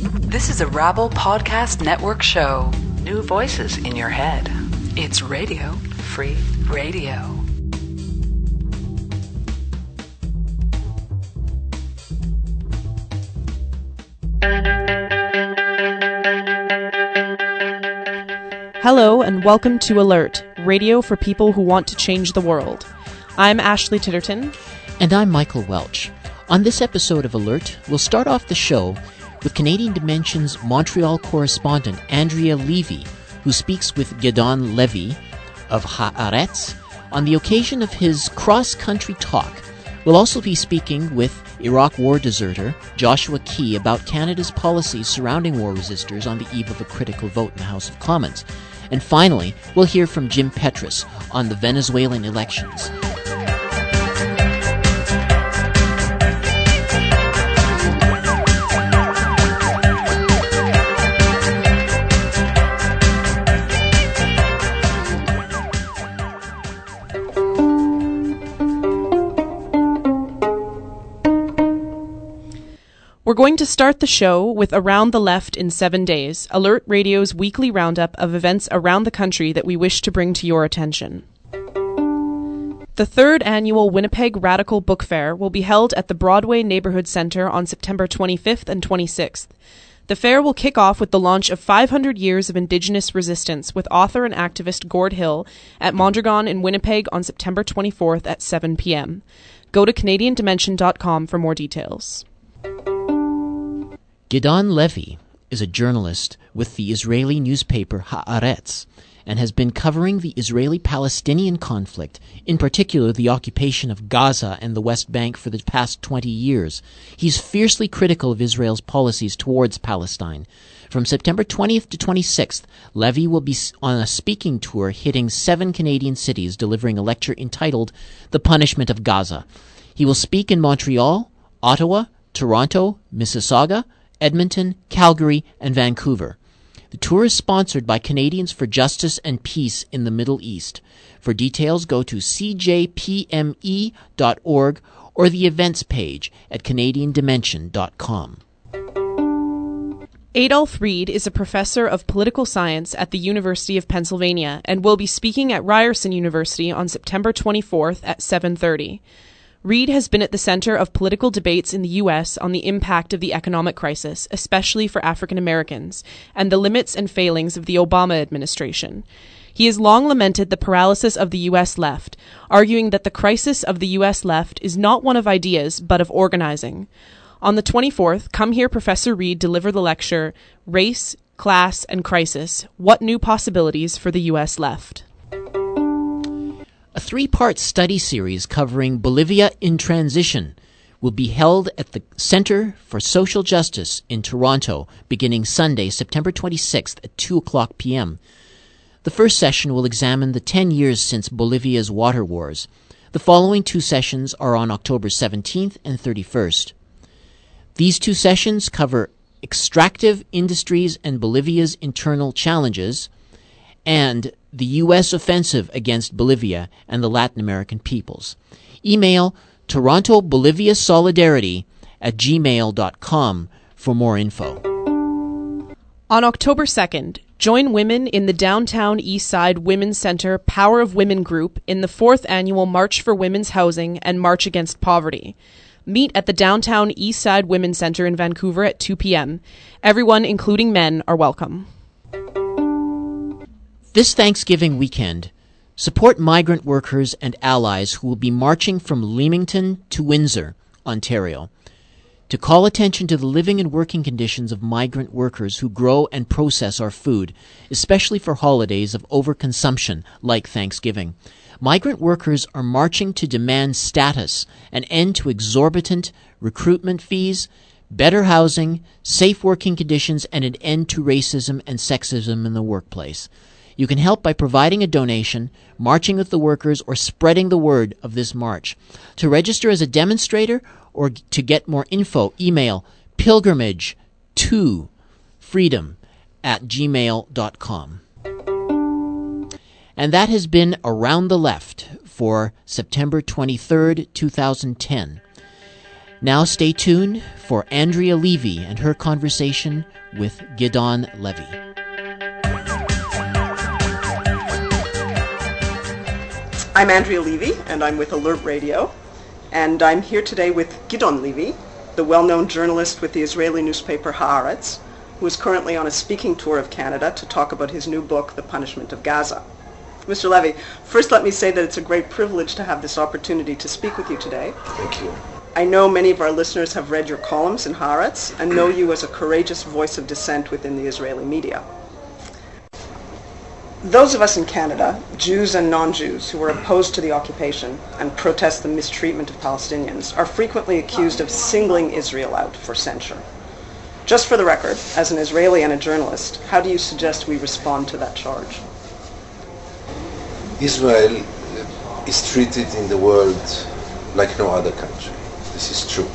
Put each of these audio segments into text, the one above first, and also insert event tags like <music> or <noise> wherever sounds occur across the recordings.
This is a Rabble Podcast Network show. New voices in your head. It's Radio Free Radio. Hello, and welcome to Alert, radio for people who want to change the world. I'm Ashley Titterton. And I'm Michael Welch. On this episode of Alert, we'll start off the show with Canadian Dimension's Montreal correspondent Andrea Levy, who speaks with Gideon Levy of Haaretz on the occasion of his cross country talk. We'll also be speaking with Iraq war deserter Joshua Key about Canada's policies surrounding war resistors on the eve of a critical vote in the House of Commons. And finally, we'll hear from Jim Petras on the Venezuelan elections. Going to start the show with Around the Left in Seven Days, Alert Radio's weekly roundup of events around the country that we wish to bring to your attention. The third annual Winnipeg Radical Book Fair will be held at the Broadway Neighborhood Center on September 25th and 26th. The fair will kick off with the launch of 500 Years of Indigenous Resistance with author and activist Gord Hill at Mondragon in Winnipeg on September 24th at 7 p.m. Go to CanadianDimension.com for more details. Gideon Levy is a journalist with the Israeli newspaper Haaretz and has been covering the Israeli Palestinian conflict, in particular the occupation of Gaza and the West Bank, for the past 20 years. He's fiercely critical of Israel's policies towards Palestine. From September 20th to 26th, Levy will be on a speaking tour hitting seven Canadian cities, delivering a lecture entitled The Punishment of Gaza. He will speak in Montreal, Ottawa, Toronto, Mississauga, Edmonton, Calgary, and Vancouver. The tour is sponsored by Canadians for Justice and Peace in the Middle East. For details, go to cjpme.org or the events page at canadiandimension.com. Adolph Reed is a professor of political science at the University of Pennsylvania and will be speaking at Ryerson University on September 24th at 7:30. Reed has been at the center of political debates in the U.S. on the impact of the economic crisis, especially for African Americans, and the limits and failings of the Obama administration. He has long lamented the paralysis of the U.S. left, arguing that the crisis of the U.S. left is not one of ideas, but of organizing. On the 24th, come hear Professor Reed deliver the lecture, Race, Class, and Crisis What New Possibilities for the U.S. Left? A three part study series covering Bolivia in Transition will be held at the Center for Social Justice in Toronto beginning Sunday, September 26th at 2 o'clock p.m. The first session will examine the 10 years since Bolivia's water wars. The following two sessions are on October 17th and 31st. These two sessions cover extractive industries and Bolivia's internal challenges and the U.S. offensive against Bolivia and the Latin American peoples. Email Toronto Bolivia Solidarity at gmail.com for more info. On October 2nd, join women in the downtown Eastside Women's Center Power of Women group in the fourth annual March for Women's Housing and March Against Poverty. Meet at the downtown Eastside Women's Center in Vancouver at 2 p.m. Everyone, including men, are welcome. This Thanksgiving weekend, support migrant workers and allies who will be marching from Leamington to Windsor, Ontario, to call attention to the living and working conditions of migrant workers who grow and process our food, especially for holidays of overconsumption like Thanksgiving. Migrant workers are marching to demand status, an end to exorbitant recruitment fees, better housing, safe working conditions, and an end to racism and sexism in the workplace. You can help by providing a donation, marching with the workers, or spreading the word of this march. To register as a demonstrator or to get more info, email pilgrimage to freedom at gmail.com. And that has been Around the Left for September 23rd, 2010. Now stay tuned for Andrea Levy and her conversation with Gideon Levy. I'm Andrea Levy, and I'm with Alert Radio. And I'm here today with Gideon Levy, the well-known journalist with the Israeli newspaper Haaretz, who is currently on a speaking tour of Canada to talk about his new book, The Punishment of Gaza. Mr. Levy, first let me say that it's a great privilege to have this opportunity to speak with you today. Thank you. I know many of our listeners have read your columns in Haaretz and know you as a courageous voice of dissent within the Israeli media. Those of us in Canada, Jews and non-Jews, who are opposed to the occupation and protest the mistreatment of Palestinians, are frequently accused of singling Israel out for censure. Just for the record, as an Israeli and a journalist, how do you suggest we respond to that charge? Israel is treated in the world like no other country. This is true.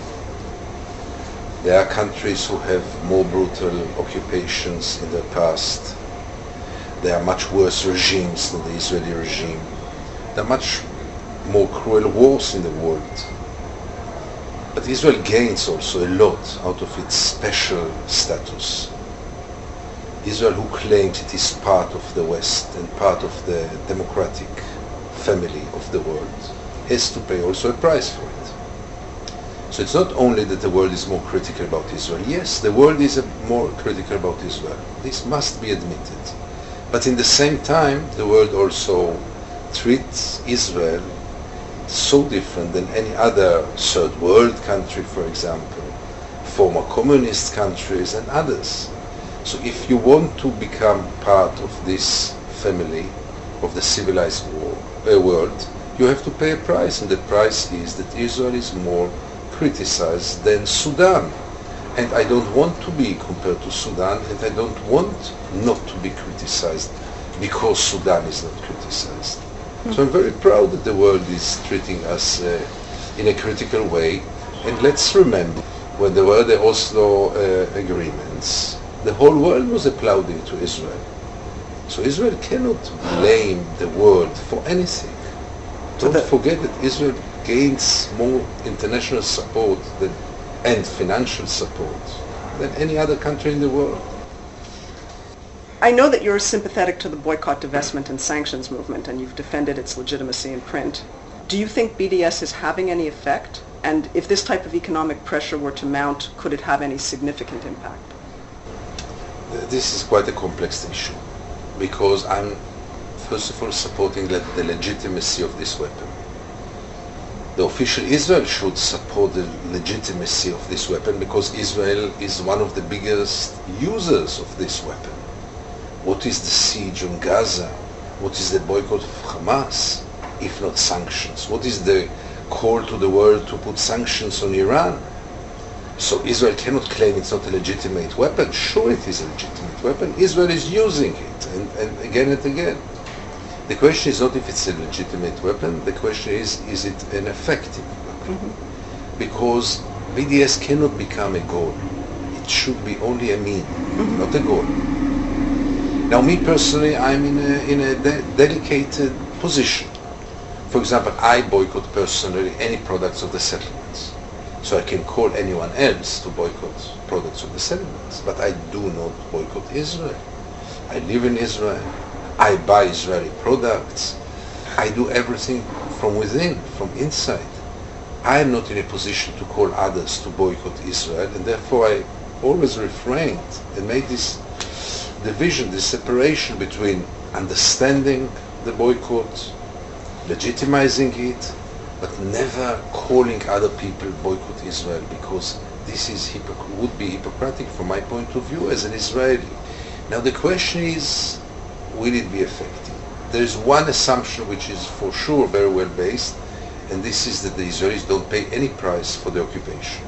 There are countries who have more brutal occupations in the past. There are much worse regimes than the Israeli regime. There are much more cruel wars in the world. But Israel gains also a lot out of its special status. Israel, who claims it is part of the West and part of the democratic family of the world, has to pay also a price for it. So it's not only that the world is more critical about Israel. Yes, the world is more critical about Israel. This must be admitted. But in the same time, the world also treats Israel so different than any other third world country, for example, former communist countries and others. So if you want to become part of this family of the civilized uh, world, you have to pay a price, and the price is that Israel is more criticized than Sudan. And I don't want to be compared to Sudan, and I don't want not to be criticized because Sudan is not criticized. So I'm very proud that the world is treating us uh, in a critical way. And let's remember, when there were the Oslo uh, agreements, the whole world was applauding to Israel. So Israel cannot blame the world for anything. Don't forget that Israel gains more international support than, and financial support than any other country in the world. I know that you're sympathetic to the boycott, divestment, and sanctions movement, and you've defended its legitimacy in print. Do you think BDS is having any effect? And if this type of economic pressure were to mount, could it have any significant impact? This is quite a complex issue because I'm, first of all, supporting the legitimacy of this weapon the official Israel should support the legitimacy of this weapon because Israel is one of the biggest users of this weapon. What is the siege on Gaza? What is the boycott of Hamas, if not sanctions? What is the call to the world to put sanctions on Iran? So Israel cannot claim it's not a legitimate weapon. Sure, it is a legitimate weapon. Israel is using it, and, and again and again. The question is not if it's a legitimate weapon, the question is, is it an effective weapon? Mm-hmm. Because BDS cannot become a goal. It should be only a mean, mm-hmm. not a goal. Now, me personally, I'm in a, in a de- dedicated position. For example, I boycott personally any products of the settlements. So I can call anyone else to boycott products of the settlements, but I do not boycott Israel. I live in Israel. I buy Israeli products. I do everything from within, from inside. I am not in a position to call others to boycott Israel, and therefore I always refrained and made this division, this separation between understanding the boycott, legitimizing it, but never calling other people boycott Israel because this is would be hypocritical from my point of view as an Israeli. Now the question is, will it be effective? There is one assumption which is for sure very well based, and this is that the Israelis don't pay any price for the occupation.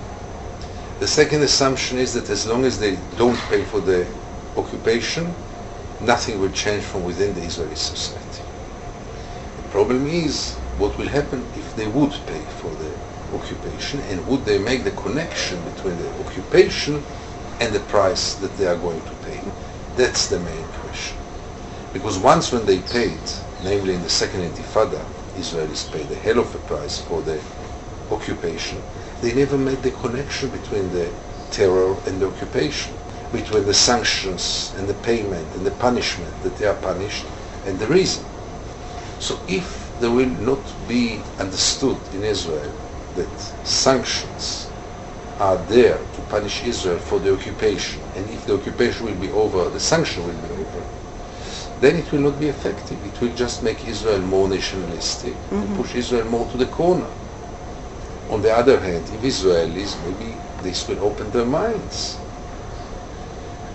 The second assumption is that as long as they don't pay for the occupation, nothing will change from within the Israeli society. The problem is what will happen if they would pay for the occupation and would they make the connection between the occupation and the price that they are going to pay. That's the main. Because once when they paid, namely in the second intifada, Israelis paid a hell of a price for the occupation. they never made the connection between the terror and the occupation, between the sanctions and the payment and the punishment that they are punished and the reason. So if there will not be understood in Israel that sanctions are there to punish Israel for the occupation, and if the occupation will be over, the sanction will be over, then it will not be effective. It will just make Israel more nationalistic mm-hmm. and push Israel more to the corner. On the other hand, if Israelis, maybe this will open their minds.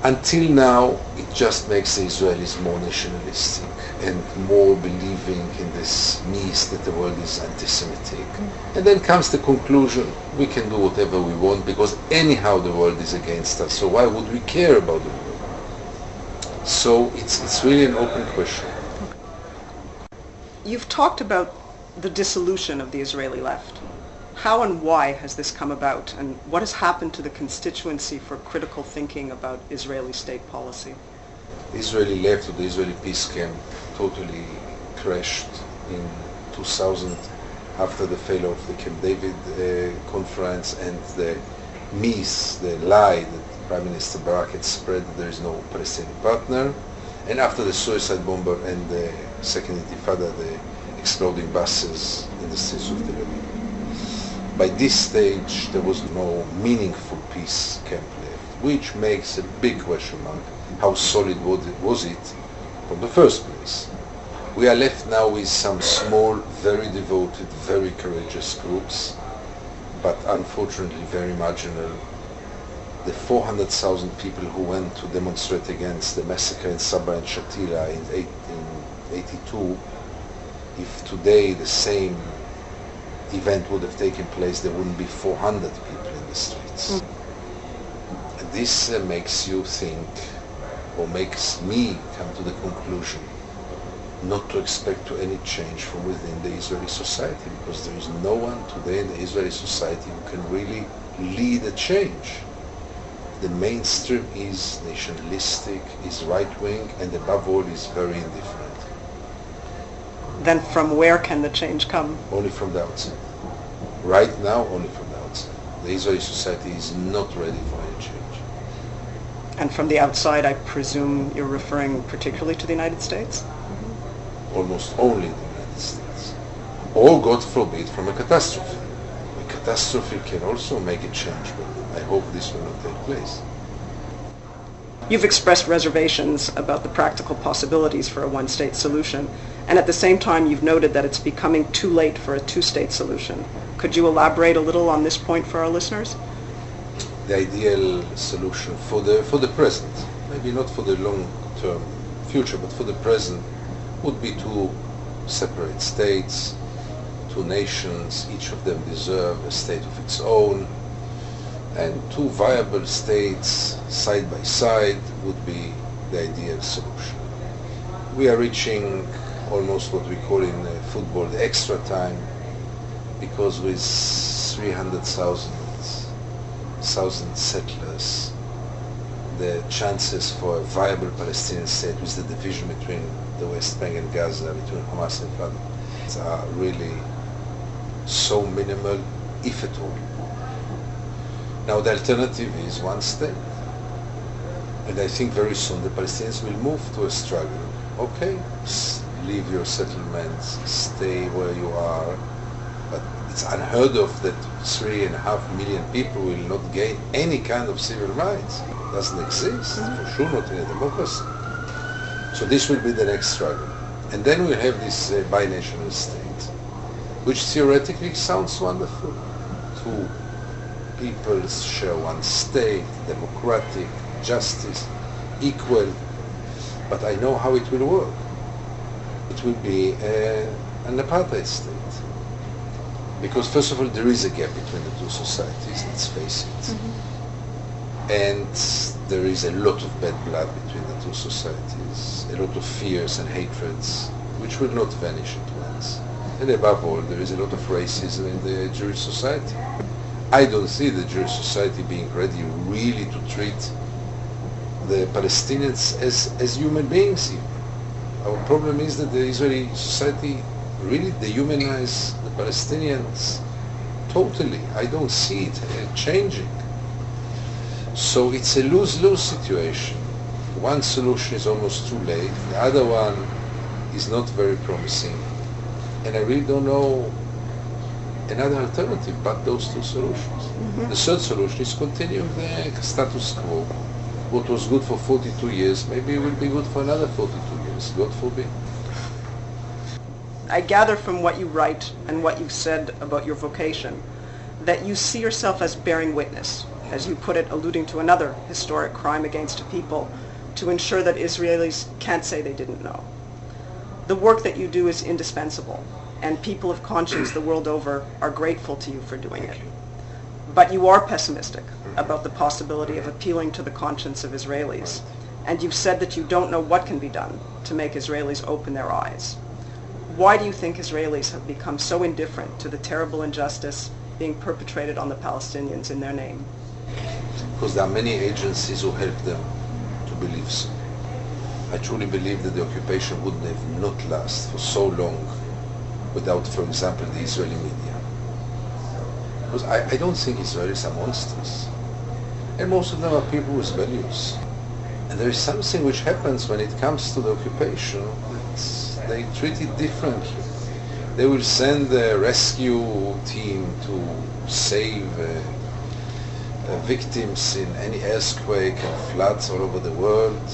Until now, it just makes the Israelis more nationalistic and more believing in this myth that the world is anti-Semitic. Mm. And then comes the conclusion, we can do whatever we want because anyhow the world is against us, so why would we care about the world? So it's, it's really an open question. You've talked about the dissolution of the Israeli left. How and why has this come about, and what has happened to the constituency for critical thinking about Israeli state policy? The Israeli left of the Israeli peace camp totally crashed in 2000 after the failure of the Camp David uh, conference and the myth, the lie that Prime Minister Barak had spread that there is no Palestinian partner, and after the suicide bomber and the second intifada, the exploding buses in the streets of Tel Aviv by this stage there was no meaningful peace camp left, which makes a big question mark how solid was it from the first place. We are left now with some small, very devoted, very courageous groups, but unfortunately very marginal. The 400,000 people who went to demonstrate against the massacre in Sabra and Shatila in 1882, if today the same event would have taken place, there wouldn't be 400 people in the streets. Mm. This uh, makes you think, or makes me come to the conclusion, not to expect to any change from within the Israeli society, because there is no one today in the Israeli society who can really lead a change. The mainstream is nationalistic, is right-wing, and above all is very indifferent then from where can the change come? Only from the outside. Right now, only from the outside. The Israeli society is not ready for any change. And from the outside, I presume you're referring particularly to the United States? Mm-hmm. Almost only the United States. Or, God forbid, from a catastrophe. A catastrophe can also make a change, but I hope this will not take place. You've expressed reservations about the practical possibilities for a one-state solution, and at the same time you've noted that it's becoming too late for a two-state solution. Could you elaborate a little on this point for our listeners? The ideal solution for the, for the present, maybe not for the long-term future, but for the present, would be two separate states, two nations, each of them deserve a state of its own, and two viable states side by side would be the ideal solution. We are reaching almost what we call in uh, football the extra time because with 300,000 thousand settlers the chances for a viable Palestinian state with the division between the West Bank and Gaza, between Hamas and Fatah, are really so minimal, if at all. Now the alternative is one state. And I think very soon the Palestinians will move to a struggle. Okay, leave your settlements, stay where you are, but it's unheard of that three and a half million people will not gain any kind of civil rights. It doesn't exist, mm-hmm. for sure not in a democracy. So this will be the next struggle. And then we'll have this uh, binational state, which theoretically sounds wonderful. Peoples share one state, democratic, justice, equal, but I know how it will work. It will be a, an apartheid state. Because first of all, there is a gap between the two societies, let's face it. Mm-hmm. And there is a lot of bad blood between the two societies, a lot of fears and hatreds, which will not vanish at once. And above all, there is a lot of racism in the Jewish society. I don't see the Jewish society being ready really to treat the Palestinians as, as human beings even. Our problem is that the Israeli society really dehumanize the Palestinians totally. I don't see it changing. So it's a lose-lose situation. One solution is almost too late. The other one is not very promising. And I really don't know another alternative but those two solutions. Mm-hmm. The third solution is continuing the status quo. What was good for 42 years maybe will be good for another 42 years, God forbid. I gather from what you write and what you've said about your vocation that you see yourself as bearing witness, as you put it, alluding to another historic crime against a people, to ensure that Israelis can't say they didn't know. The work that you do is indispensable, and people of conscience the world over are grateful to you for doing it. But you are pessimistic about the possibility of appealing to the conscience of Israelis, and you've said that you don't know what can be done to make Israelis open their eyes. Why do you think Israelis have become so indifferent to the terrible injustice being perpetrated on the Palestinians in their name? Because there are many agencies who help them to believe so. I truly believe that the occupation would have not last for so long without, for example, the Israeli media. Because I, I don't think Israelis are monsters. And most of them are people with values. And there is something which happens when it comes to the occupation that they treat it differently. They will send a rescue team to save uh, uh, victims in any earthquake and floods all over the world.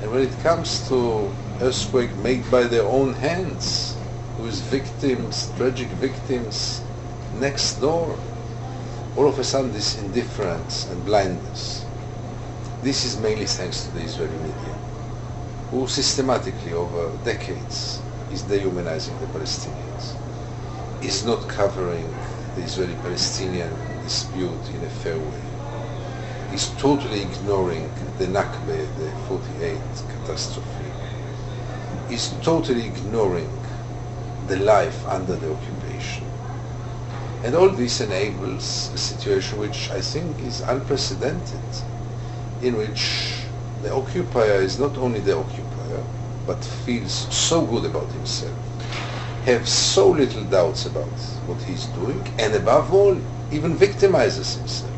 And when it comes to earthquake made by their own hands, with victims, tragic victims next door, all of a sudden this indifference and blindness. This is mainly thanks to the Israeli media, who systematically over decades is dehumanizing the Palestinians, is not covering the Israeli-Palestinian dispute in a fair way, is totally ignoring the Nakba, the 48 catastrophe, is totally ignoring the life under the occupation. And all this enables a situation which I think is unprecedented, in which the occupier is not only the occupier, but feels so good about himself, have so little doubts about what he's doing, and above all, even victimizes himself.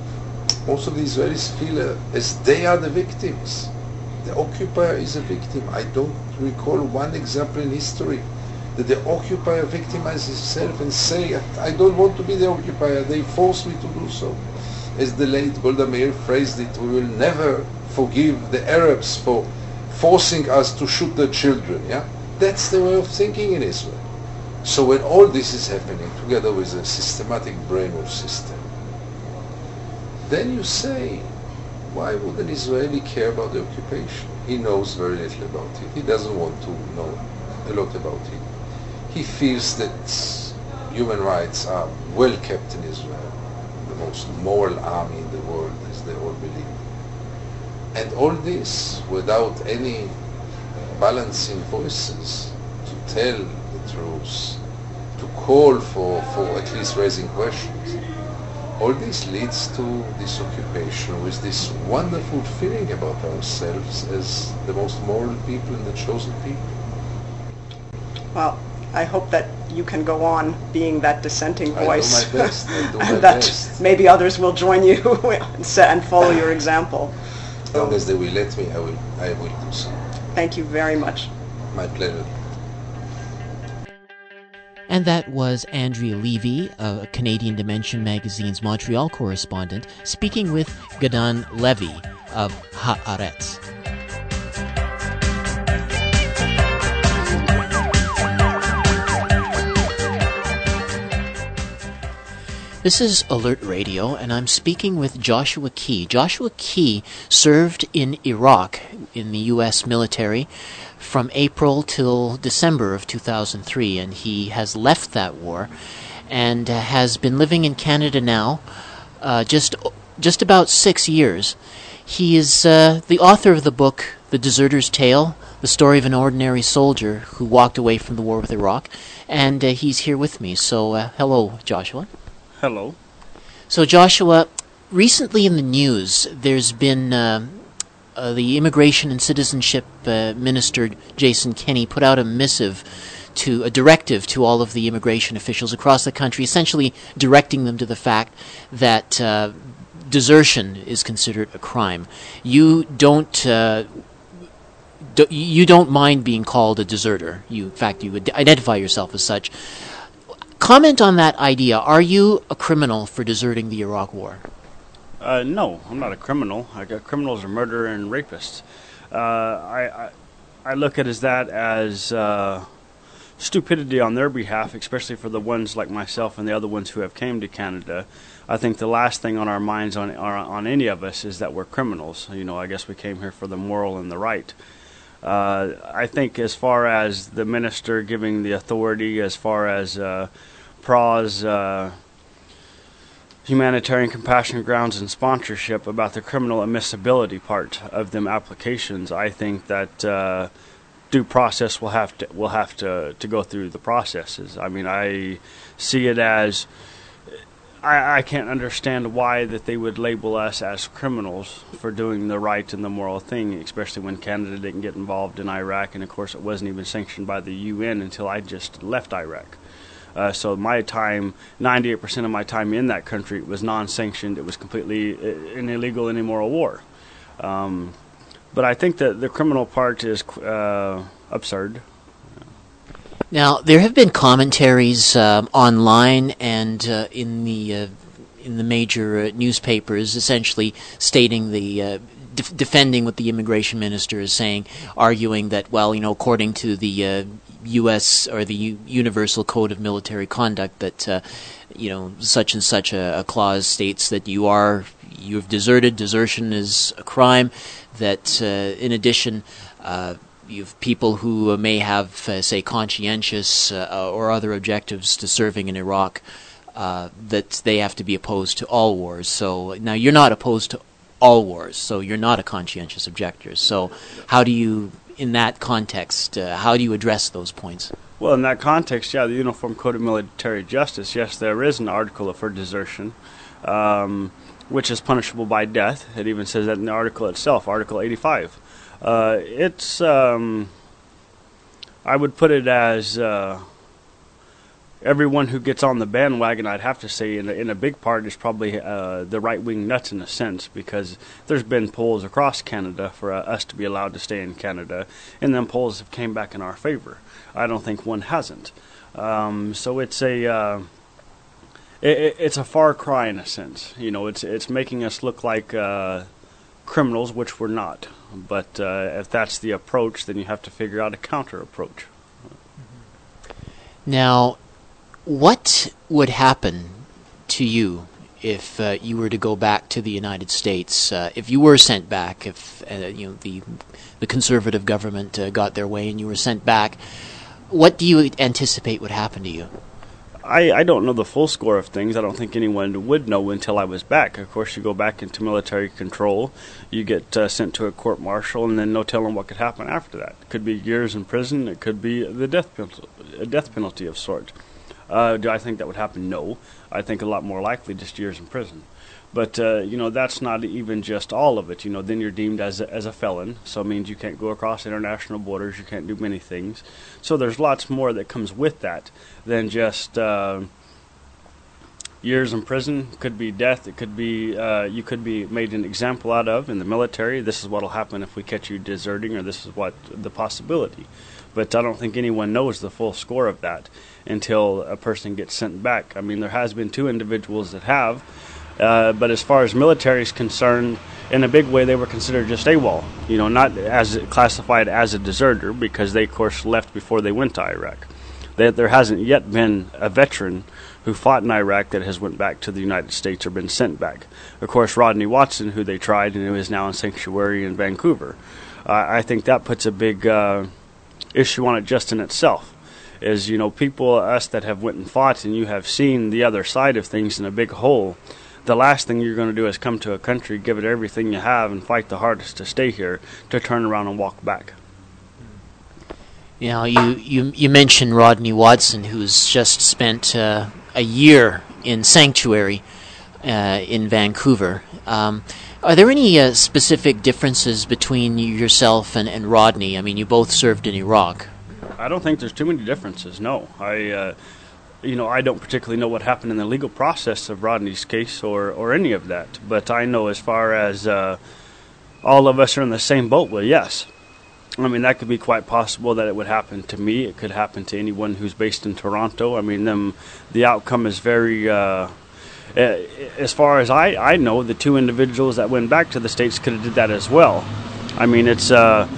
Most of the Israelis feel uh, as they are the victims. The occupier is a victim. I don't recall one example in history that the occupier victimizes himself and say, I don't want to be the occupier, they force me to do so. As the late Golda Meir phrased it, we will never forgive the Arabs for forcing us to shoot their children. Yeah, That's the way of thinking in Israel. So when all this is happening, together with a systematic brainwash system, then you say, why would an Israeli care about the occupation? He knows very little about it. He doesn't want to know a lot about it. He feels that human rights are well kept in Israel, the most moral army in the world, as they all believe. And all this without any balancing voices to tell the truth, to call for, for at least raising questions. All this leads to this occupation with this wonderful feeling about ourselves as the most moral people and the chosen people. Well, I hope that you can go on being that dissenting I do voice. my best. I do <laughs> my and that best. maybe others will join you <laughs> and se- and follow your example. As long as they will let me, I will, I will do so. Thank you very much. My pleasure. And that was Andrea Levy, a Canadian Dimension magazine's Montreal correspondent, speaking with Gideon Levy of Haaretz. This is Alert Radio, and I'm speaking with Joshua Key. Joshua Key served in Iraq in the U.S. military from April till December of 2003, and he has left that war and has been living in Canada now uh, just just about six years. He is uh, the author of the book The Deserter's Tale, the story of an ordinary soldier who walked away from the war with Iraq, and uh, he's here with me. So, uh, hello, Joshua. Hello. So, Joshua, recently in the news, there's been uh, uh, the Immigration and Citizenship uh, Minister Jason Kenney put out a missive to a directive to all of the immigration officials across the country, essentially directing them to the fact that uh, desertion is considered a crime. You don't. Uh, do, you don't mind being called a deserter. You, in fact, you would identify yourself as such. Comment on that idea. Are you a criminal for deserting the Iraq War? Uh, no, I'm not a criminal. I got criminals are murderer and rapists. Uh, I, I, I look at as that as uh, stupidity on their behalf, especially for the ones like myself and the other ones who have came to Canada. I think the last thing on our minds on on any of us is that we're criminals. You know, I guess we came here for the moral and the right. Uh, I think as far as the minister giving the authority, as far as uh, PRAW's uh, humanitarian compassion grounds and sponsorship about the criminal admissibility part of them applications, I think that uh, due process will have to will have to to go through the processes. I mean, I see it as I, I can't understand why that they would label us as criminals for doing the right and the moral thing, especially when Canada didn't get involved in Iraq, and of course it wasn't even sanctioned by the UN until I just left Iraq. Uh, so my time, 98% of my time in that country was non-sanctioned. It was completely uh, an illegal and immoral war. Um, but I think that the criminal part is uh, absurd. Now, there have been commentaries um, online and uh, in the uh, in the major uh, newspapers, essentially stating the uh, def- defending what the immigration minister is saying, arguing that, well, you know, according to the U.S. Uh, or the U- Universal Code of Military Conduct, that uh, you know such and such a, a clause states that you are you have deserted. Desertion is a crime. That in addition you have people who may have, uh, say, conscientious uh, or other objectives to serving in Iraq, uh, that they have to be opposed to all wars. So now you're not opposed to all wars, so you're not a conscientious objector. So how do you, in that context, uh, how do you address those points? Well, in that context, yeah, the Uniform Code of Military Justice, yes, there is an article for desertion. Um, which is punishable by death. It even says that in the article itself, Article 85. Uh, it's um, I would put it as uh, everyone who gets on the bandwagon. I'd have to say, in a, in a big part, is probably uh, the right wing nuts in a sense, because there's been polls across Canada for uh, us to be allowed to stay in Canada, and then polls have came back in our favor. I don't think one hasn't. Um, so it's a uh, it, it's a far cry in a sense. You know, it's it's making us look like uh, criminals, which we're not. But uh, if that's the approach, then you have to figure out a counter approach. Now, what would happen to you if uh, you were to go back to the United States? Uh, if you were sent back, if uh, you know the the conservative government uh, got their way and you were sent back, what do you anticipate would happen to you? I, I don't know the full score of things. I don't think anyone would know until I was back. Of course, you go back into military control, you get uh, sent to a court martial, and then no telling what could happen after that. It could be years in prison. It could be the death penalty, a death penalty of sort. Uh, do I think that would happen? No. I think a lot more likely just years in prison. But uh, you know that's not even just all of it. You know, then you're deemed as a, as a felon, so it means you can't go across international borders. You can't do many things. So there's lots more that comes with that than just uh, years in prison. Could be death. It could be uh, you could be made an example out of in the military. This is what'll happen if we catch you deserting, or this is what the possibility. But I don't think anyone knows the full score of that until a person gets sent back. I mean, there has been two individuals that have uh, but as far as military is concerned, in a big way, they were considered just AWOL. You know, not as classified as a deserter because they, of course, left before they went to Iraq. They, there hasn't yet been a veteran who fought in Iraq that has went back to the United States or been sent back. Of course, Rodney Watson, who they tried and who is now in sanctuary in Vancouver. Uh, I think that puts a big uh, issue on it just in itself. Is you know people us that have went and fought and you have seen the other side of things in a big whole the last thing you're going to do is come to a country, give it everything you have, and fight the hardest to stay here, to turn around and walk back. You know, you, you, you mentioned Rodney Watson, who's just spent uh, a year in sanctuary uh, in Vancouver. Um, are there any uh, specific differences between yourself and, and Rodney? I mean, you both served in Iraq. I don't think there's too many differences. No, I, uh, you know, I don't particularly know what happened in the legal process of Rodney's case or or any of that. But I know as far as uh, all of us are in the same boat. Well, yes. I mean, that could be quite possible that it would happen to me. It could happen to anyone who's based in Toronto. I mean, them, the outcome is very. Uh, as far as I, I know, the two individuals that went back to the states could have did that as well. I mean, it's uh,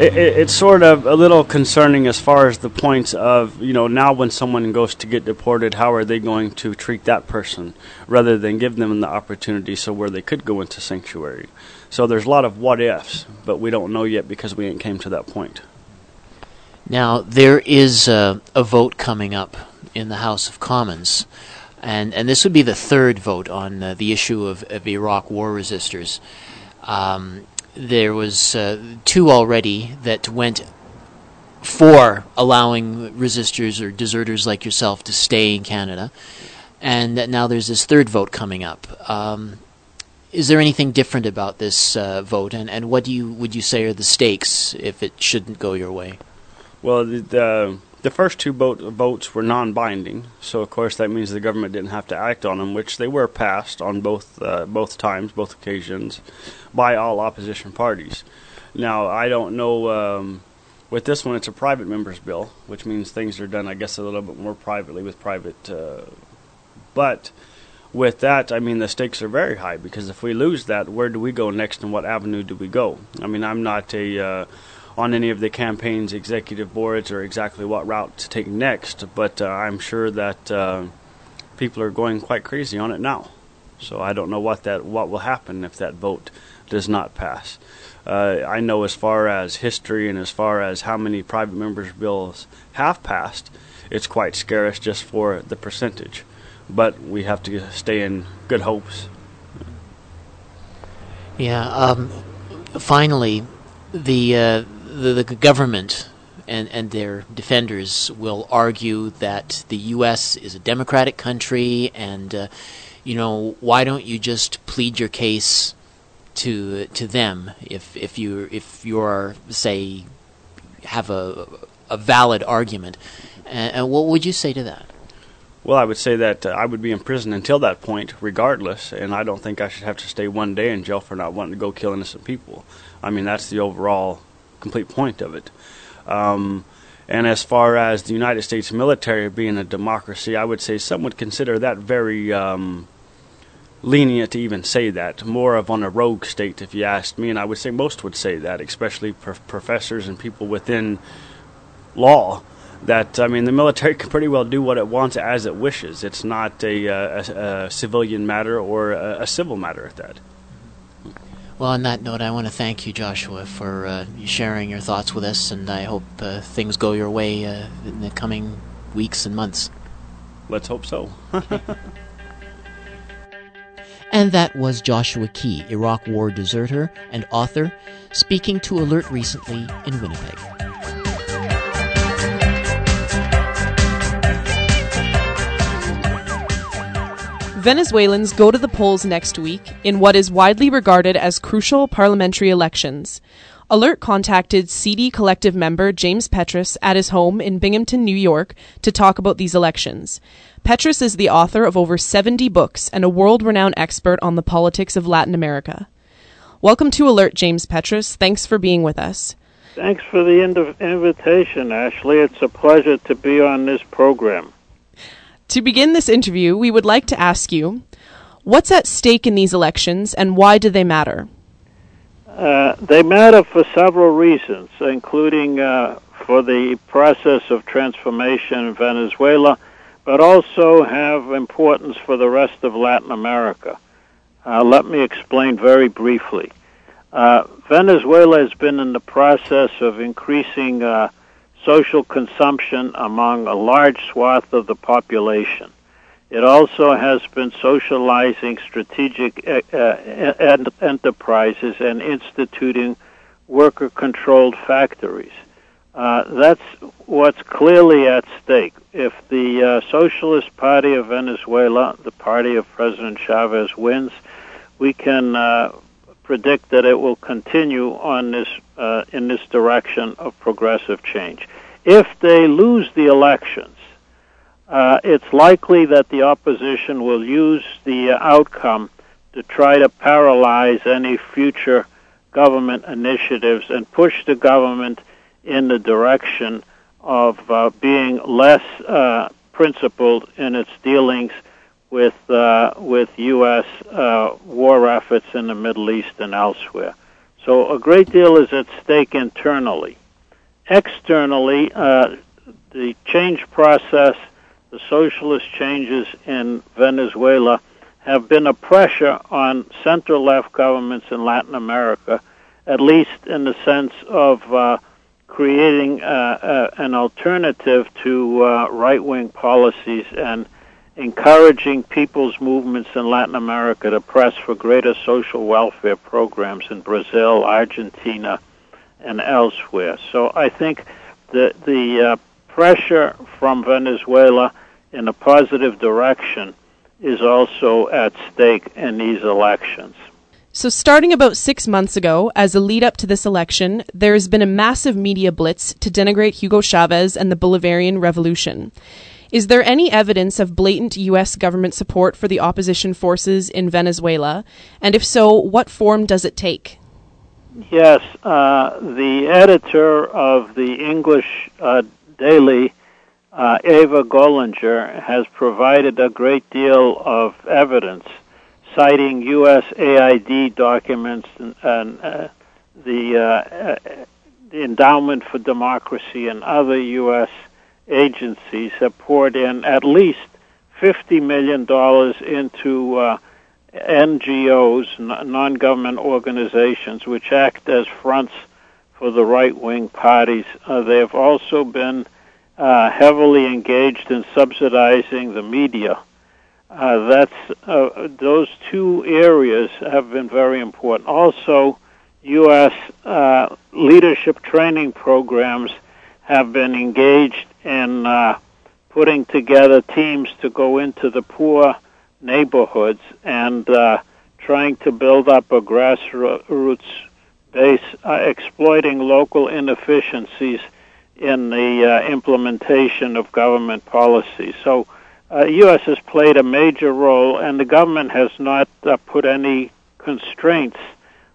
it, it's sort of a little concerning as far as the points of you know now when someone goes to get deported, how are they going to treat that person rather than give them the opportunity so where they could go into sanctuary. So there's a lot of what ifs, but we don't know yet because we ain't came to that point. Now there is a, a vote coming up in the House of Commons. And, and this would be the third vote on uh, the issue of, of Iraq war resistors. Um, there was uh, two already that went for allowing resistors or deserters like yourself to stay in Canada, and now there's this third vote coming up. Um, is there anything different about this uh, vote, and, and what do you would you say are the stakes if it shouldn't go your way? Well, the, the the first two vote, votes were non-binding, so of course that means the government didn't have to act on them, which they were passed on both uh, both times, both occasions, by all opposition parties. Now I don't know. Um, with this one, it's a private members bill, which means things are done, I guess, a little bit more privately with private. Uh, but with that, I mean the stakes are very high because if we lose that, where do we go next, and what avenue do we go? I mean, I'm not a uh, on any of the campaign's executive boards or exactly what route to take next, but uh, I'm sure that uh, people are going quite crazy on it now. So I don't know what that what will happen if that vote does not pass. Uh, I know as far as history and as far as how many private members' bills have passed, it's quite scarce just for the percentage. But we have to stay in good hopes. Yeah. Um, finally, the uh, the, the government and, and their defenders will argue that the U.S. is a democratic country, and uh, you know why don't you just plead your case to to them if if you if you're say have a a valid argument, and, and what would you say to that? Well, I would say that uh, I would be in prison until that point, regardless, and I don't think I should have to stay one day in jail for not wanting to go kill innocent people. I mean, that's the overall complete point of it. Um, and as far as the United States military being a democracy, I would say some would consider that very um, lenient to even say that. More of on a rogue state, if you asked me, and I would say most would say that, especially professors and people within law. That I mean, the military <laughs> can pretty well do what it wants as it wishes. It's not a, uh, a, a civilian matter or a, a civil matter at that. Well, on that note, I want to thank you, Joshua, for uh, sharing your thoughts with us, and I hope uh, things go your way uh, in the coming weeks and months. Let's hope so. <laughs> and that was Joshua Key, Iraq War deserter and author, speaking to Alert recently in Winnipeg. Venezuelans go to the polls next week in what is widely regarded as crucial parliamentary elections. Alert contacted CD Collective member James Petras at his home in Binghamton, New York, to talk about these elections. Petras is the author of over 70 books and a world renowned expert on the politics of Latin America. Welcome to Alert, James Petras. Thanks for being with us. Thanks for the invitation, Ashley. It's a pleasure to be on this program. To begin this interview, we would like to ask you what's at stake in these elections and why do they matter? Uh, they matter for several reasons, including uh, for the process of transformation in Venezuela, but also have importance for the rest of Latin America. Uh, let me explain very briefly. Uh, Venezuela has been in the process of increasing uh, social consumption among a large swath of the population. It also has been socializing strategic uh, uh enterprises and instituting worker controlled factories. Uh, that's what's clearly at stake. If the uh, Socialist Party of Venezuela, the party of President Chavez, wins, we can uh, predict that it will continue on this uh, in this direction of progressive change. if they lose the elections, uh, it's likely that the opposition will use the outcome to try to paralyze any future government initiatives and push the government in the direction of uh, being less uh, principled in its dealings with uh, with U.S. Uh, war efforts in the Middle East and elsewhere. So a great deal is at stake internally. Externally, uh, the change process, the socialist changes in Venezuela have been a pressure on center left governments in Latin America, at least in the sense of uh, creating uh, uh, an alternative to uh, right wing policies and encouraging people's movements in Latin America to press for greater social welfare programs in Brazil, Argentina, and elsewhere. So I think the the uh, pressure from Venezuela in a positive direction is also at stake in these elections. So, starting about six months ago, as a lead up to this election, there has been a massive media blitz to denigrate Hugo Chavez and the Bolivarian Revolution. Is there any evidence of blatant U.S. government support for the opposition forces in Venezuela? And if so, what form does it take? Yes, uh, the editor of the English uh, daily, uh, Eva Golinger, has provided a great deal of evidence, citing USAID documents and, and uh, the, uh, the Endowment for Democracy and other U.S agencies have poured in at least $50 million into uh, NGOs, non government organizations, which act as fronts for the right wing parties. Uh, they have also been uh, heavily engaged in subsidizing the media. Uh, that's uh, those two areas have been very important. Also, U.S. Uh, leadership training programs have been engaged in uh, putting together teams to go into the poor neighborhoods and uh, trying to build up a grassroots base, uh, exploiting local inefficiencies in the uh, implementation of government policy. So, uh, U.S. has played a major role, and the government has not uh, put any constraints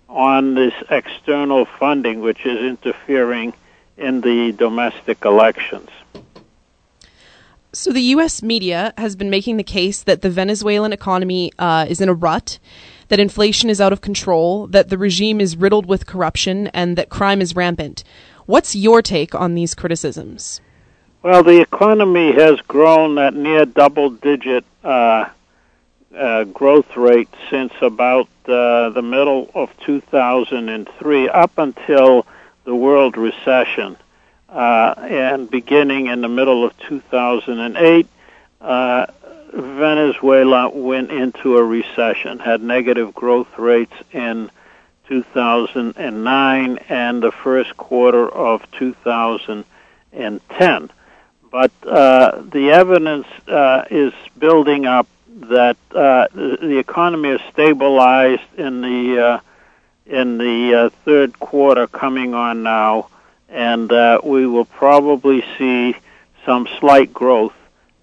on this external funding, which is interfering in the domestic elections. So, the U.S. media has been making the case that the Venezuelan economy uh, is in a rut, that inflation is out of control, that the regime is riddled with corruption, and that crime is rampant. What's your take on these criticisms? Well, the economy has grown at near double digit uh, uh, growth rate since about uh, the middle of 2003 up until the world recession. Uh, and beginning in the middle of 2008, uh, Venezuela went into a recession, had negative growth rates in 2009 and the first quarter of 2010. But uh, the evidence uh, is building up that uh, the economy is stabilized in the uh, in the uh, third quarter coming on now, and uh, we will probably see some slight growth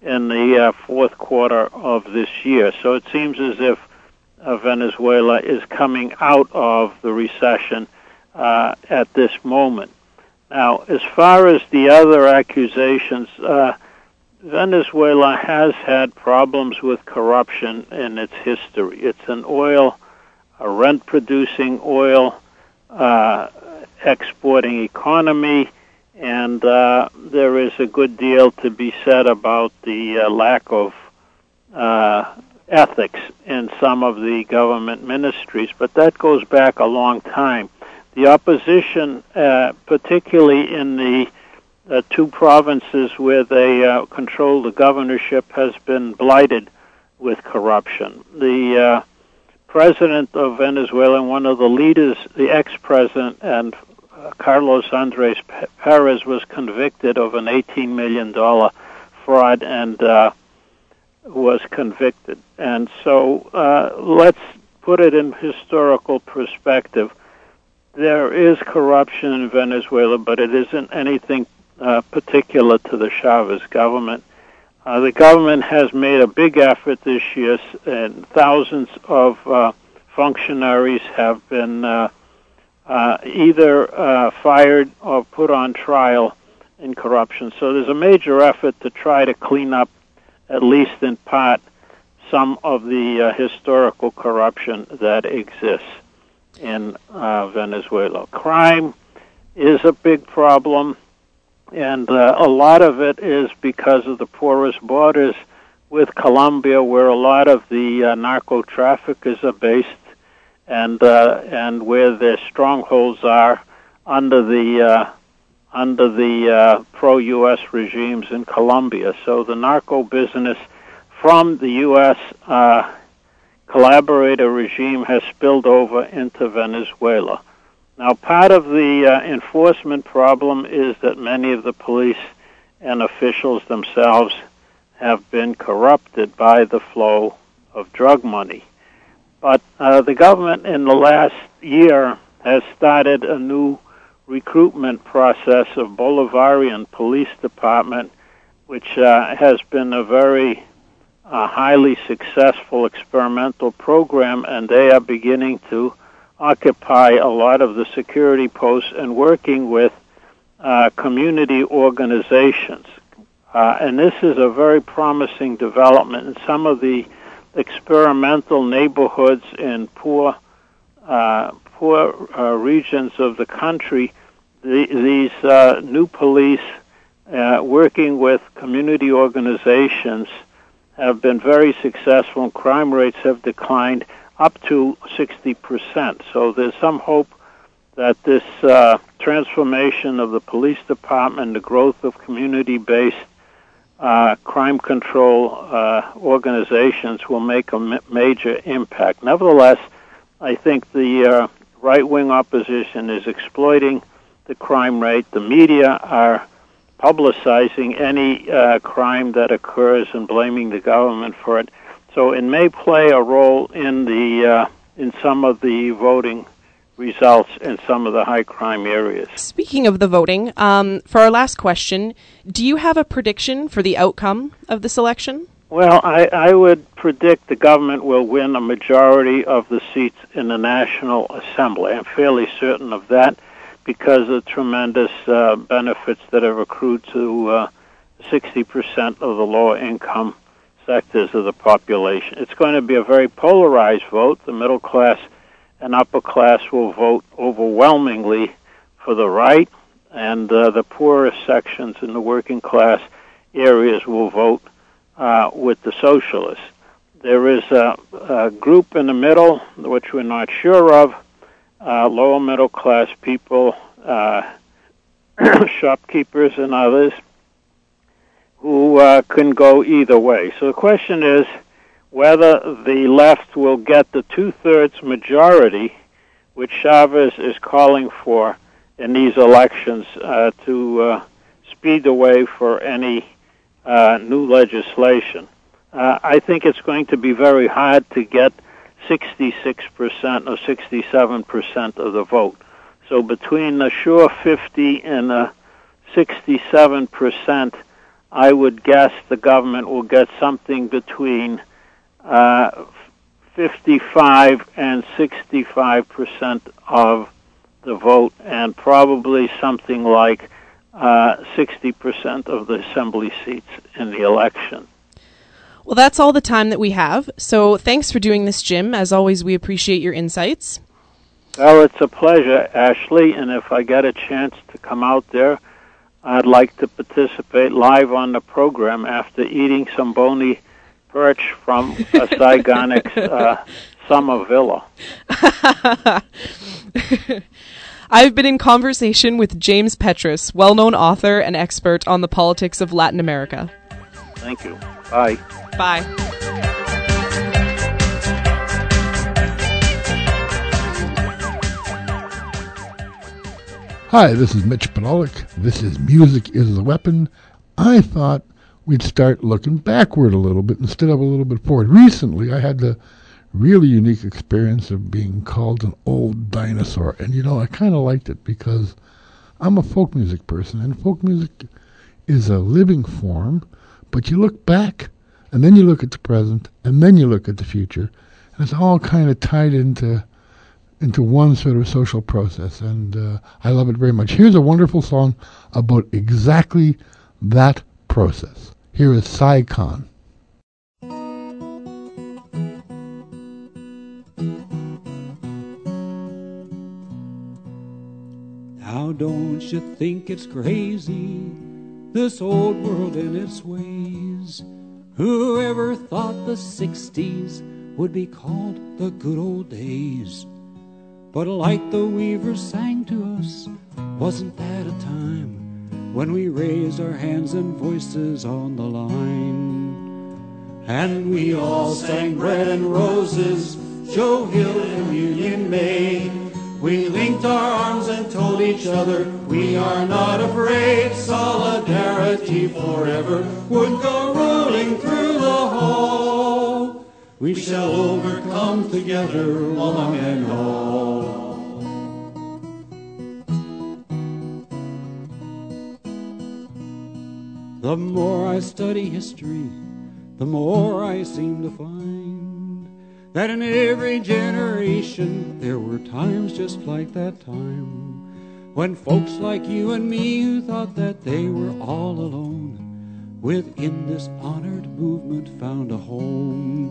in the uh, fourth quarter of this year. So it seems as if uh, Venezuela is coming out of the recession uh, at this moment. Now, as far as the other accusations, uh, Venezuela has had problems with corruption in its history. It's an oil a rent producing oil uh, exporting economy, and uh, there is a good deal to be said about the uh, lack of uh, ethics in some of the government ministries, but that goes back a long time. The opposition, uh, particularly in the uh, two provinces where they uh, control the governorship, has been blighted with corruption. The uh, president of Venezuela and one of the leaders, the ex-president, and uh, Carlos Andres Perez was convicted of an $18 million fraud and uh, was convicted. And so uh, let's put it in historical perspective. There is corruption in Venezuela, but it isn't anything uh, particular to the Chavez government. Uh, the government has made a big effort this year, and thousands of uh, functionaries have been uh, uh, either uh, fired or put on trial in corruption. So there's a major effort to try to clean up, at least in part, some of the uh, historical corruption that exists in Venezuela. Crime is a big problem, and uh, a lot of it is because of the porous borders with Colombia, where a lot of the uh, narco traffickers are based and uh, and where their strongholds are under the uh, under the uh, pro-U.S. regimes in Colombia. So the narco business from the U.S. Uh, collaborator regime has spilled over into Venezuela. Now, part of the uh, enforcement problem is that many of the police and officials themselves have been corrupted by the flow of drug money. But uh, the government in the last year has started a new recruitment process of Bolivarian Police Department, which uh, has been a very uh, highly successful experimental program, and they are beginning to occupy a lot of the security posts and working with uh, community organizations. Uh, and this is a very promising development. And some of the experimental neighborhoods in poor uh, poor uh, regions of the country, the, these uh, new police uh, working with community organizations have been very successful and crime rates have declined up to 60%. So there's some hope that this uh, transformation of the police department, the growth of community-based uh, crime control uh, organizations will make a ma- major impact. Nevertheless, I think the uh, right wing opposition is exploiting the crime rate. The media are publicizing any uh, crime that occurs and blaming the government for it. So it may play a role in the uh, in some of the voting results in some of the high crime areas. Speaking of the voting, um, for our last question, do you have a prediction for the outcome of this election? Well, I, I would predict the government will win a majority of the seats in the National Assembly. I'm fairly certain of that because of tremendous uh, benefits that have accrued to uh, 60% of the lower income sectors of the population. It's going to be a very polarized vote. The middle class and upper class will vote overwhelmingly for the right, and uh, the poorest sections in the working class areas will vote uh, with the socialists. There is a, a, group in the middle, which we're not sure of, uh, lower middle class people, uh, <clears throat> shopkeepers, and others, who uh, can go either way. So the question is whether the left will get the two thirds majority, which Chavez is calling for in these elections uh, to uh, speed the way for any uh, new legislation. Uh, I think it's going to be very hard to get 66% or 67% of the vote. So between the sure 50 and the 67%, I would guess the government will get something between uh, 55 and 65 percent of the vote, and probably something like uh, 60 percent of the assembly seats in the election. Well, that's all the time that we have. So thanks for doing this, Jim. As always, we appreciate your insights. Well, it's a pleasure, Ashley, and if I get a chance to come out there, I'd like to participate live on the program after eating some bony perch from a <laughs> Cy Gonick's uh, summer villa. <laughs> I've been in conversation with James Petras, well known author and expert on the politics of Latin America. Thank you. Bye. Bye. Hi, this is Mitch Podolak. This is Music is the Weapon. I thought we'd start looking backward a little bit instead of a little bit forward. Recently, I had the really unique experience of being called an old dinosaur. And, you know, I kind of liked it because I'm a folk music person, and folk music is a living form, but you look back, and then you look at the present, and then you look at the future, and it's all kind of tied into into one sort of social process, and uh, I love it very much. Here's a wonderful song about exactly that process. Here is Si. Now don't you think it's crazy, this old world and its ways? Whoever thought the 60s would be called the good old days? But like the weaver sang to us, wasn't that a time when we raised our hands and voices on the line? And we all sang bread and roses, Joe Hill and Union Maid. We linked our arms and told each other we are not afraid. Solidarity forever would go rolling through the hall. We shall overcome together, one and all. The more I study history, the more I seem to find that in every generation there were times just like that time when folks like you and me who thought that they were all alone within this honored movement found a home.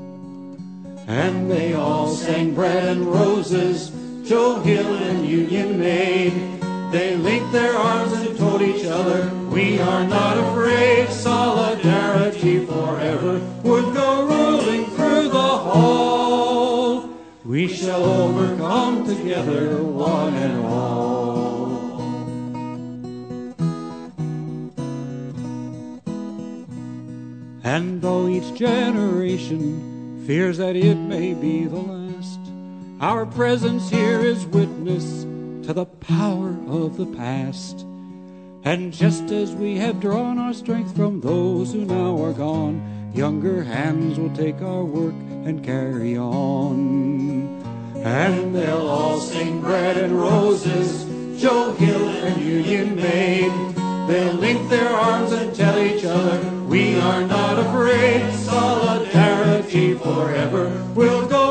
And they all sang bread and roses, Joe Hill and Union Maid. They linked their arms and told each other, we are not afraid, solidarity forever would go rolling through the hall. We shall overcome together, one and all. And though each generation fears that it may be the last, our presence here is witness to the power of the past. And just as we have drawn our strength from those who now are gone, younger hands will take our work and carry on. And they'll all sing bread and roses, Joe Hill and Union Maid. They'll link their arms and tell each other, we are not afraid. Solidarity forever will go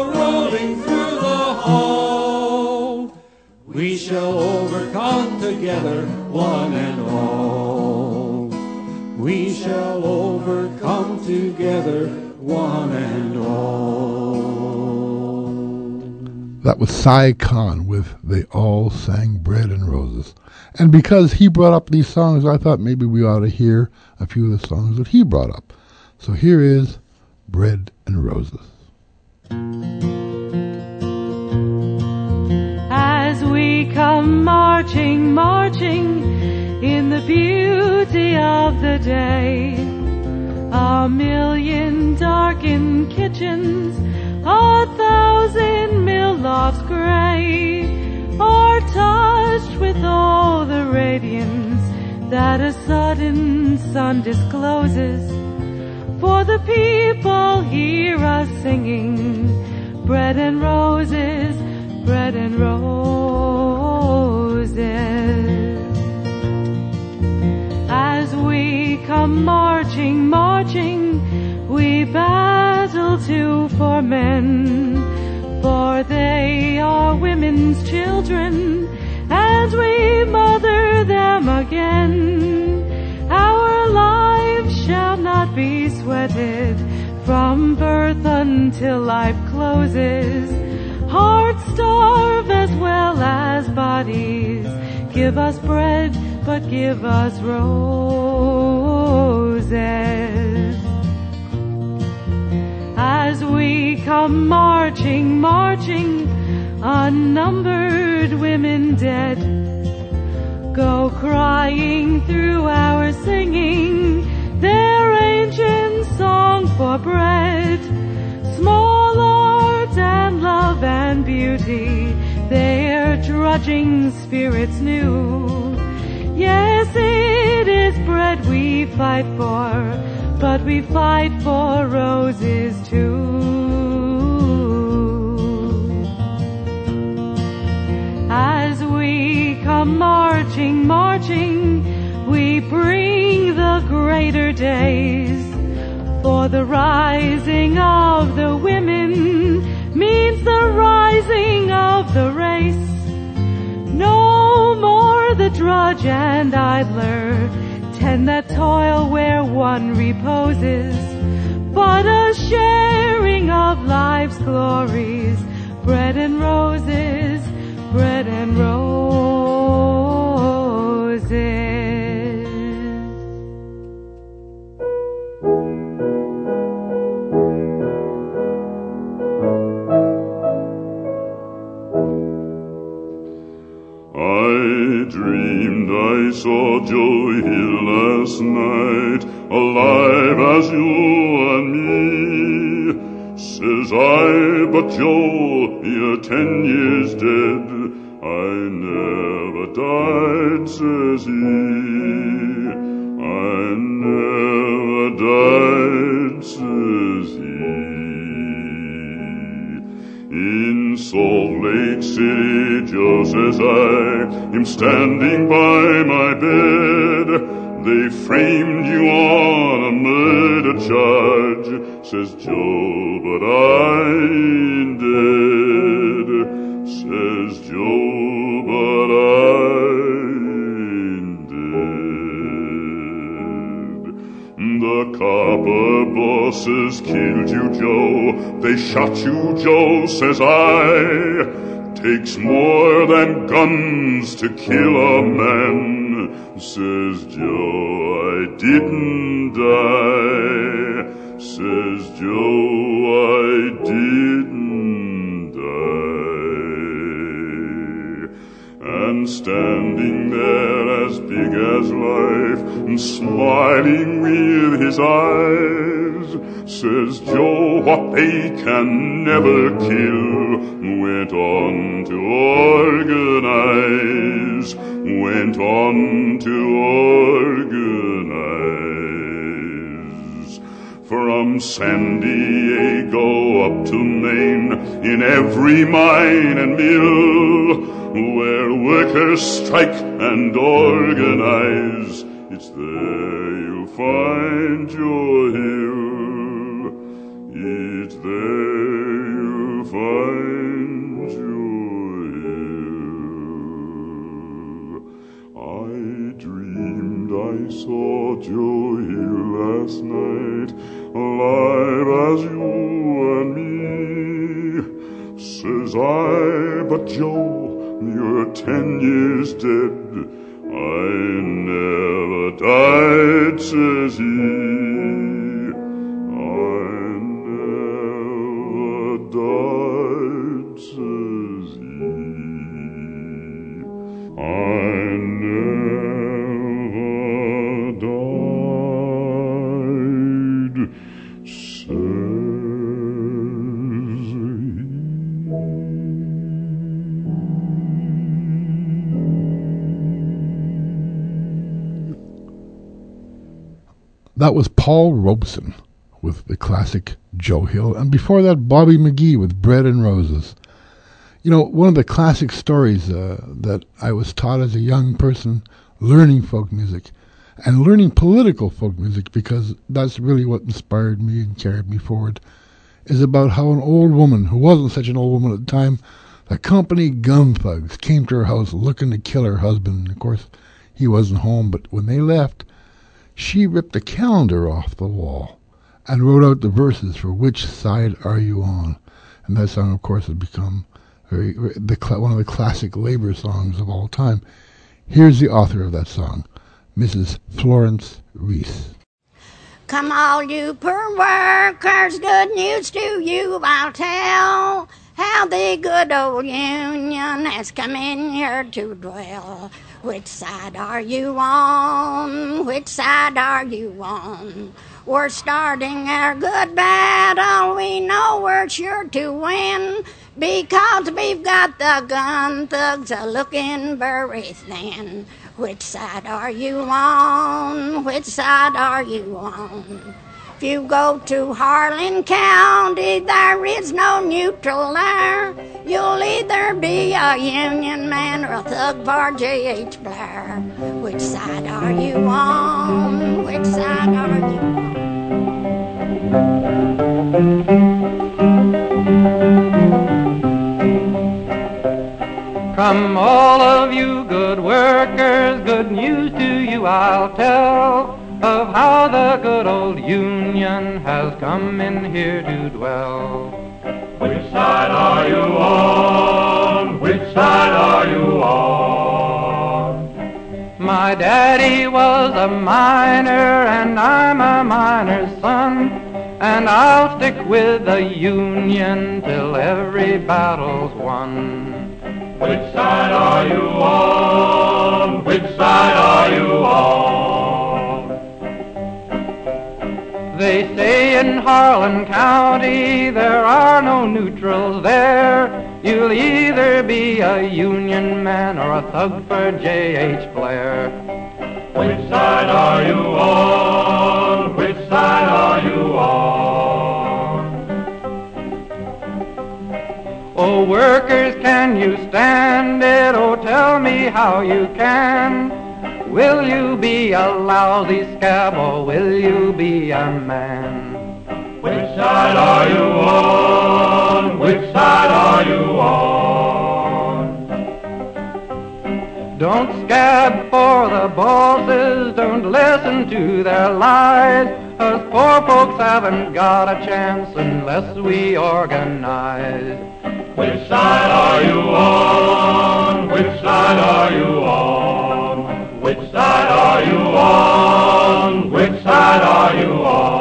We shall overcome together, one and all. We shall overcome together, one and all. That was Si Kahn with They All Sang Bread and Roses. And because he brought up these songs, I thought maybe we ought to hear a few of the songs that he brought up. So here is Bread and Roses. Come marching, marching in the beauty of the day, our million darkened kitchens, a thousand mill lofts gray, are touched with all the radiance that a sudden sun discloses. For the people hear us singing bread and roses, bread and roses. As we come marching, marching, we battle too for men, for they are women's children, and we mother them again. Our lives shall not be sweated from birth until life closes. Hearts starve as well as bodies. Give us bread, but give us roses. As we come marching, marching, unnumbered women dead, go crying through our singing their ancient song for bread. Small and love and beauty, their drudging spirits new. Yes, it is bread we fight for, but we fight for roses too. As we come marching marching, we bring the greater days. For the rising of the women means the rising of the race. No more the drudge and idler tend that toil where one reposes, but a sharing of life's glories, bread and roses, bread and roses. Saw Joe Hill last night, alive as you and me. Says I, but Joe, you're ten years dead. I never died, says he. I never died, says he. In Salt Lake City, Joe says I am standing by my bed. They framed you on a murder charge, says Joe, but I ain't dead. Says Joe, but I ain't dead. The copper bosses killed you, Joe. They shot you, Joe, says I. Takes more than guns to kill a man, says Joe. I didn't die, says Joe. I didn't die. And standing there as big as life, and smiling with his eyes, says Joe, what they can never kill, went on to organize, went on to organize. From San Diego up to Maine, in every mine and mill, where workers strike and organize, it's there you'll find your hill. It's there you'll find your hill. I dreamed I saw Joe here last night, alive as you and me. Says I, but Joe, you're ten years dead. I never died, says he. That was Paul Robeson with the classic Joe Hill, and before that, Bobby McGee with Bread and Roses. You know, one of the classic stories uh, that I was taught as a young person learning folk music and learning political folk music, because that's really what inspired me and carried me forward, is about how an old woman, who wasn't such an old woman at the time, the company gun thugs came to her house looking to kill her husband. And of course, he wasn't home, but when they left, she ripped a calendar off the wall and wrote out the verses for Which Side Are You On? And that song, of course, has become very, the, one of the classic labor songs of all time. Here's the author of that song, Mrs. Florence Reese. Come all you poor workers, good news to you I'll tell. How the good old Union has come in here to dwell. Which side are you on? Which side are you on? We're starting our good battle. We know we're sure to win because we've got the gun thugs a looking very thin. Which side are you on? Which side are you on? If you go to Harlan County, there is no neutral there. You'll either be a Union man or a thug for J.H. Blair. Which side are you on? Which side are you on? Come, all of you good workers, good news to you I'll tell of how the good old Union has come in here to dwell. Which side are you on? Which side are you on? My daddy was a miner and I'm a miner's son. And I'll stick with the Union till every battle's won. Which side are you on? Which side are you on? They say in Harlan County there are no neutrals there. You'll either be a Union man or a thug for J.H. Blair. Which side are you on? Which side are you on? Oh, workers, can you stand it? Oh, tell me how you can. Will you be a lousy scab or will you be a man? Which side are you on? Which side are you on? Don't scab for the bosses, don't listen to their lies. Us poor folks haven't got a chance unless we organize. Which side are you on? Which side are you on? Which side are you on? Which side are you on?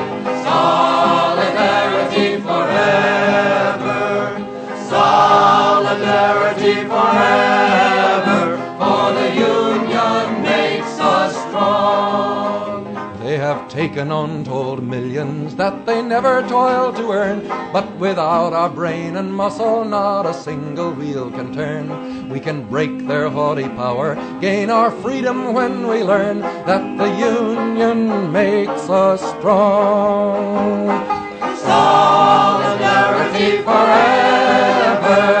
Taken untold millions that they never toiled to earn. But without our brain and muscle, not a single wheel can turn. We can break their haughty power, gain our freedom when we learn that the Union makes us strong. Solidarity forever.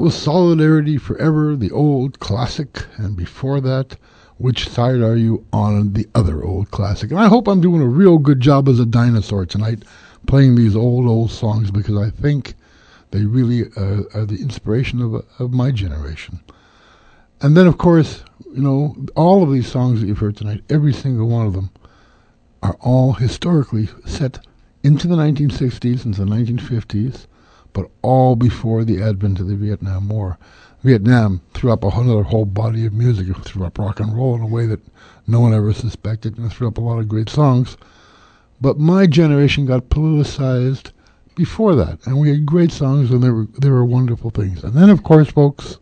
That was Solidarity Forever, the old classic, and before that, which side are you on the other old classic? And I hope I'm doing a real good job as a dinosaur tonight, playing these old, old songs because I think they really uh, are the inspiration of, of my generation. And then, of course, you know, all of these songs that you've heard tonight, every single one of them, are all historically set into the 1960s and the 1950s, but all before the advent of the Vietnam War. Vietnam threw up a whole other whole body of music. It threw up rock and roll in a way that no one ever suspected, and threw up a lot of great songs. But my generation got politicized before that, and we had great songs, and there were there were wonderful things. And then, of course, folks,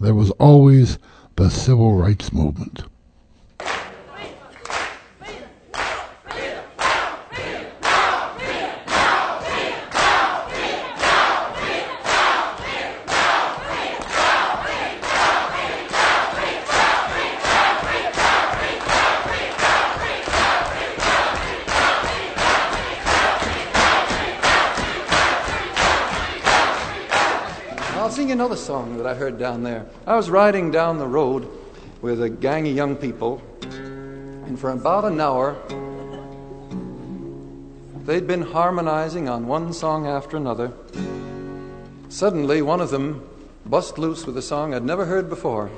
there was always the civil rights movement. I'll sing another song that I heard down there. I was riding down the road with a gang of young people, and for about an hour, they'd been harmonizing on one song after another. Suddenly, one of them bust loose with a song I'd never heard before.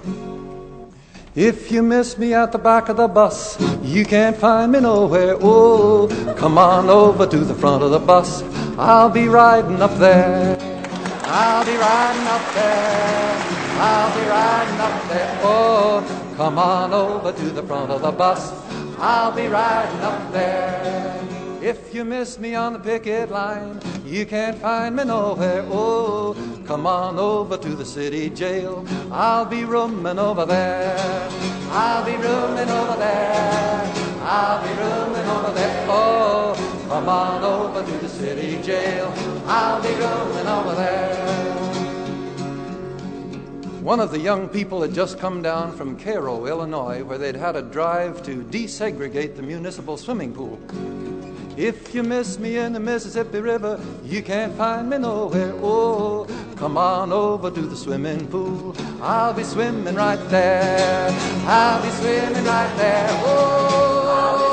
If you miss me at the back of the bus, you can't find me nowhere. Oh, come on over to the front of the bus. I'll be riding up there. I'll be riding up there. I'll be riding up there. Oh, come on over to the front of the bus. I'll be riding up there. If you miss me on the picket line, you can't find me nowhere. Oh, come on over to the city jail. I'll be rooming over there. I'll be rooming over there. I'll be rooming over there. Oh, come on over to the city jail. I'll be rooming over there. One of the young people had just come down from Cairo, Illinois, where they'd had a drive to desegregate the municipal swimming pool. If you miss me in the Mississippi River, you can't find me nowhere. Oh, come on over to the swimming pool. I'll be swimming right there. I'll be swimming right there. Oh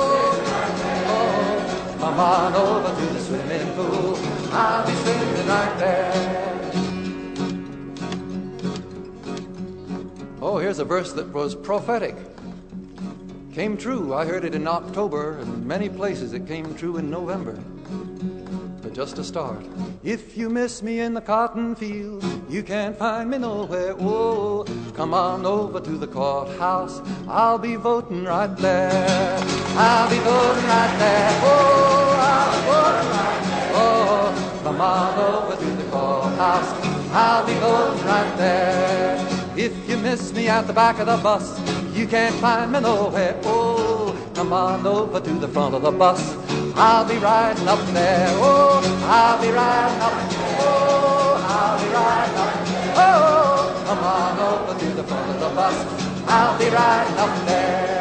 come on over to the swimming pool. I'll be there. Oh, here's a verse that was prophetic. Came true. I heard it in October, and many places it came true in November. Just a start. If you miss me in the cotton field, you can't find me nowhere. Oh, come on over to the courthouse. I'll be voting right there. I'll be voting right there. Oh, I'll be voting right there. Oh, come on over to the courthouse. I'll be voting right there. If you miss me at the back of the bus, you can't find me nowhere. Oh, come on over to the front of the bus. I'll be riding up there. Oh, I'll be riding up there. Oh, I'll be riding up there. Oh, come on over to the front of the bus. I'll be riding up there.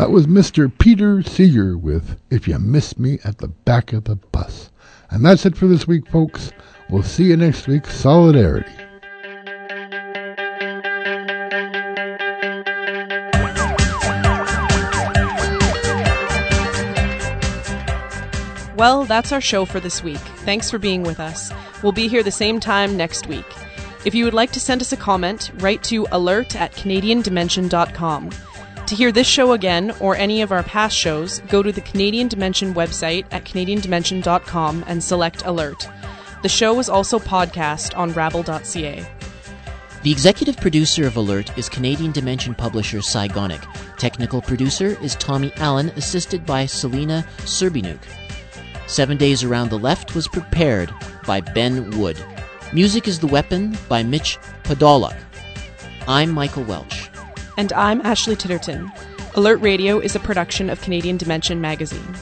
That was Mr. Peter Seeger with If You Miss Me at the Back of the Bus. And that's it for this week, folks. We'll see you next week. Solidarity. Well, that's our show for this week. Thanks for being with us. We'll be here the same time next week. If you would like to send us a comment, write to alert at canadiandimension.com. To hear this show again or any of our past shows, go to the Canadian Dimension website at canadiandimension.com and select alert. The show is also podcast on rabble.ca. The executive producer of Alert is Canadian Dimension publisher Cy Gonick. Technical producer is Tommy Allen, assisted by Selena Serbinuk. Seven Days Around the Left was prepared by Ben Wood. Music is the Weapon by Mitch Podolak. I'm Michael Welch. And I'm Ashley Titterton. Alert Radio is a production of Canadian Dimension magazine.